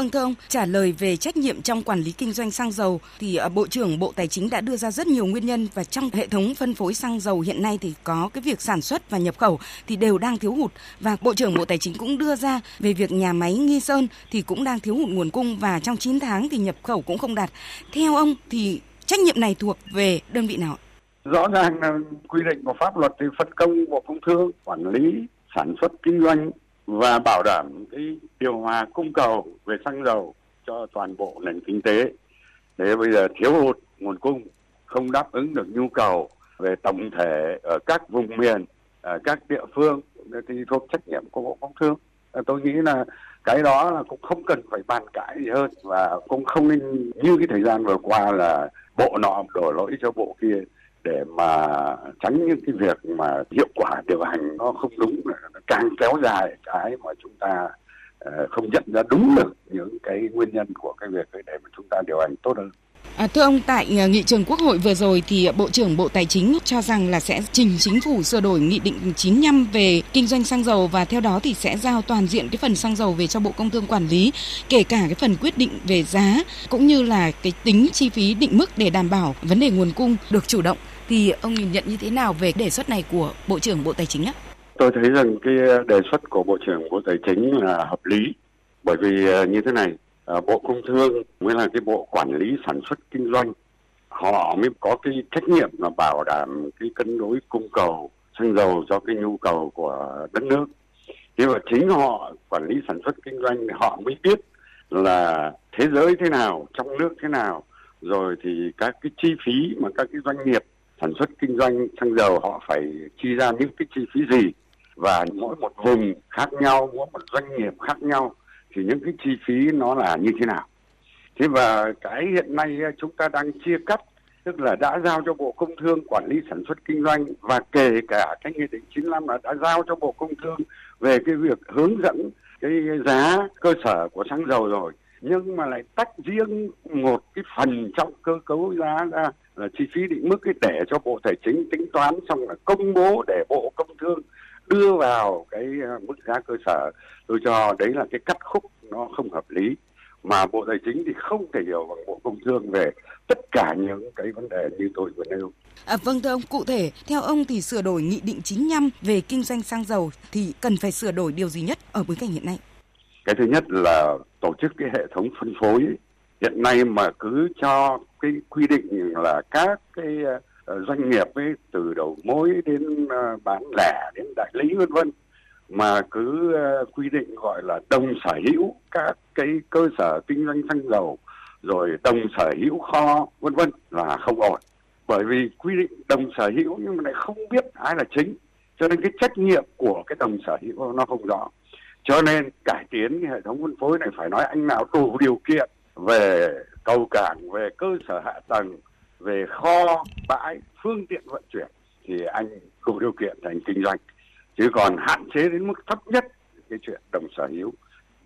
vâng thưa ông, trả lời về trách nhiệm trong quản lý kinh doanh xăng dầu thì à, Bộ trưởng Bộ Tài chính đã đưa ra rất nhiều nguyên nhân và trong hệ thống phân phối xăng dầu hiện nay thì có cái việc sản xuất và nhập khẩu thì đều đang thiếu hụt và Bộ trưởng Bộ Tài chính cũng đưa ra về việc nhà máy Nghi Sơn thì cũng đang thiếu hụt nguồn cung và trong 9 tháng thì nhập khẩu cũng không đạt. Theo ông thì trách nhiệm này thuộc về đơn vị nào? Rõ ràng là quy định của pháp luật thì phân công Bộ Công Thương quản lý sản xuất kinh doanh và bảo đảm cái điều hòa cung cầu về xăng dầu cho toàn bộ nền kinh tế. Thế bây giờ thiếu hụt nguồn cung, không đáp ứng được nhu cầu về tổng thể ở các vùng miền, ở các địa phương thì thuộc trách nhiệm của Bộ Công Thương. À, tôi nghĩ là cái đó là cũng không cần phải bàn cãi gì hơn và cũng không nên như cái thời gian vừa qua là bộ nọ đổ lỗi cho bộ kia để mà tránh những cái việc mà hiệu quả điều hành nó không đúng càng kéo dài cái mà chúng ta ờ, không nhận ra đúng được những cái nguyên nhân của cái việc để mà chúng ta điều hành tốt hơn. À, thưa ông, tại ờ, nghị trường Quốc hội vừa rồi thì Bộ trưởng Bộ Tài chính cho rằng là sẽ trình chính phủ sửa đổi nghị định 95 về kinh doanh xăng dầu và theo đó thì sẽ giao toàn diện cái phần xăng dầu về cho Bộ Công Thương quản lý, kể cả cái phần quyết định về giá cũng như là cái tính chi phí định mức để đảm bảo vấn đề nguồn cung được chủ động. Thì ông nhìn nhận như thế nào về đề xuất này của Bộ trưởng Bộ Tài chính ạ? Tôi thấy rằng cái ờ, đề xuất của Bộ trưởng Bộ Tài chính là hợp lý. Bởi vì ờ, như thế này ờ, bộ công thương mới là cái bộ quản lý sản xuất kinh doanh. Họ mới có cái trách nhiệm là bảo đảm cái cân đối cung cầu, xăng dầu cho cái nhu cầu của đất nước. Thế và chính họ quản lý sản xuất kinh doanh, họ mới biết là thế giới thế nào, trong nước thế nào. Rồi thì các cái chi phí mà các cái doanh nghiệp sản xuất kinh doanh xăng dầu, họ phải chi ra những cái chi phí gì? Và mỗi một vùng khác nhau, mỗi một doanh nghiệp khác nhau, thì những cái chi phí nó là như thế nào? Thế và cái hiện nay ờ, chúng ta đang chia cắt, tức là đã giao cho bộ công thương quản lý sản xuất kinh doanh và kể cả cái nghị định 95 là đã giao cho bộ công thương về cái việc hướng dẫn cái giá cơ sở của xăng dầu rồi nhưng mà lại tách riêng một cái phần trong cơ cấu giá ra là chi phí định mức cái để cho bộ tài chính tính toán xong là công bố để bộ công thương đưa vào cái ờ, mức giá cơ sở tôi cho đấy là cái cắt khúc nó không hợp lý mà bộ tài chính thì không thể hiểu bằng bộ công thương về tất cả những cái vấn đề như tôi vừa nêu. À, vâng thưa ông, cụ thể theo ông thì sửa đổi nghị định 95 về kinh doanh xăng dầu thì cần phải sửa đổi điều gì nhất ở bối cảnh hiện nay? Cái thứ nhất là tổ chức cái hệ thống phân phối. Hiện nay mà cứ cho cái quy định là các cái ờ, doanh nghiệp ấy từ đầu mối đến ờ, bán lẻ đến đại lý vân vân, mà cứ ờ, quy định gọi là đồng sở hữu các cái cơ sở kinh doanh xăng dầu, rồi đồng sở hữu kho, vân vân là không ổn. Bởi vì quy định đồng sở hữu nhưng mà lại không biết ai là chính, cho nên cái trách nhiệm của cái đồng sở hữu nó không rõ cho nên cải tiến cái hệ thống phân phối này phải nói anh nào đủ điều kiện về cầu cảng về cơ sở hạ tầng về kho bãi phương tiện vận chuyển thì anh đủ điều kiện thành kinh doanh. Chứ còn hạn chế đến mức thấp nhất cái chuyện đồng sở hữu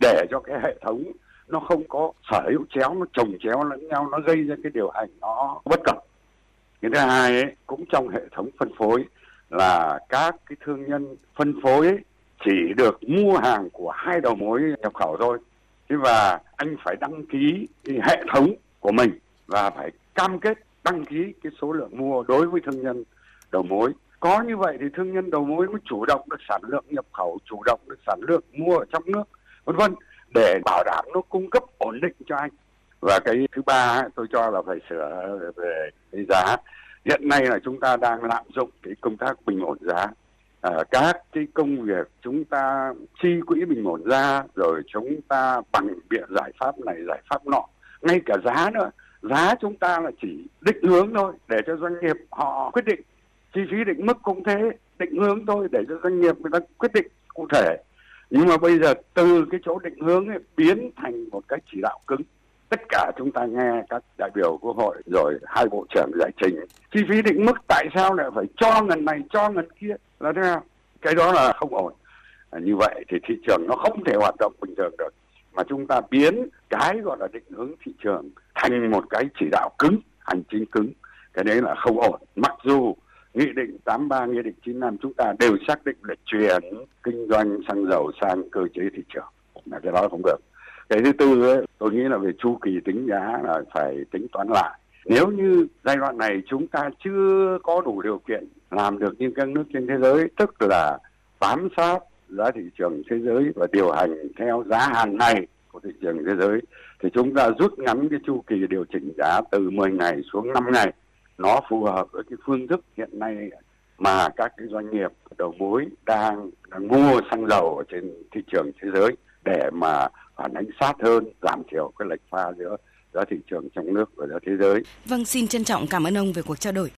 để cho cái hệ thống nó không có sở hữu chéo nó trồng chéo lẫn nhau nó gây ra cái điều hành nó bất cập. Cái thứ hai ấy, cũng trong hệ thống phân phối là các cái thương nhân phân phối ấy, chỉ được mua hàng của hai đầu mối nhập khẩu thôi. Và anh phải đăng ký hệ thống của mình và phải cam kết đăng ký cái số lượng mua đối với thương nhân đầu mối. Có như vậy thì thương nhân đầu mối mới chủ động được sản lượng nhập khẩu, chủ động được sản lượng mua ở trong nước, vân vân, để bảo đảm nó cung cấp ổn định cho anh. Và cái thứ ba, tôi cho là phải sửa về cái giá. Hiện nay là chúng ta đang lạm dụng cái công tác bình ổn giá à, các cái công việc chúng ta chi quỹ bình ổn ra rồi chúng ta bằng biện giải pháp này giải pháp nọ. Ngay cả giá nữa. Giá chúng ta là chỉ định hướng thôi để cho doanh nghiệp họ quyết định. Chi phí định mức cũng thế định hướng thôi để cho doanh nghiệp người ta quyết định cụ thể. Nhưng mà bây giờ từ cái chỗ định hướng ấy, biến thành một cái chỉ đạo cứng. Tất cả chúng ta nghe các đại biểu quốc hội rồi hai bộ trưởng giải trình. Chi phí định mức tại sao lại phải cho ngần này cho ngần kia? Là thế nào cái đó là không ổn. À, như vậy thì thị trường nó không thể hoạt động bình thường được. Mà chúng ta biến cái gọi là định hướng thị trường thành một cái chỉ đạo cứng hành chính cứng. Cái đấy là không ổn. Mặc dù nghị định 83, nghị định 95 chúng ta đều xác định là chuyển kinh doanh xăng dầu sang cơ chế thị trường. Là cái đó không được. Cái thứ tư ấy, tôi nghĩ là về chu kỳ tính giá là phải tính toán lại nếu như giai đoạn này chúng ta chưa có đủ điều kiện làm được như các nước trên thế giới tức là bám sát giá thị trường thế giới và điều hành theo giá hàng ngày của thị trường thế giới thì chúng ta rút ngắn cái chu kỳ điều chỉnh giá từ 10 ngày xuống 5 ngày. Nó phù hợp với cái phương thức hiện nay mà các cái doanh nghiệp đầu mối đang, đang mua xăng dầu ở trên thị trường thế giới để mà phản ánh sát hơn giảm thiểu cái lệch pha giữa giá thị trường trong nước và giá thế giới. Vâng, xin trân trọng cảm ơn ông về cuộc trao đổi.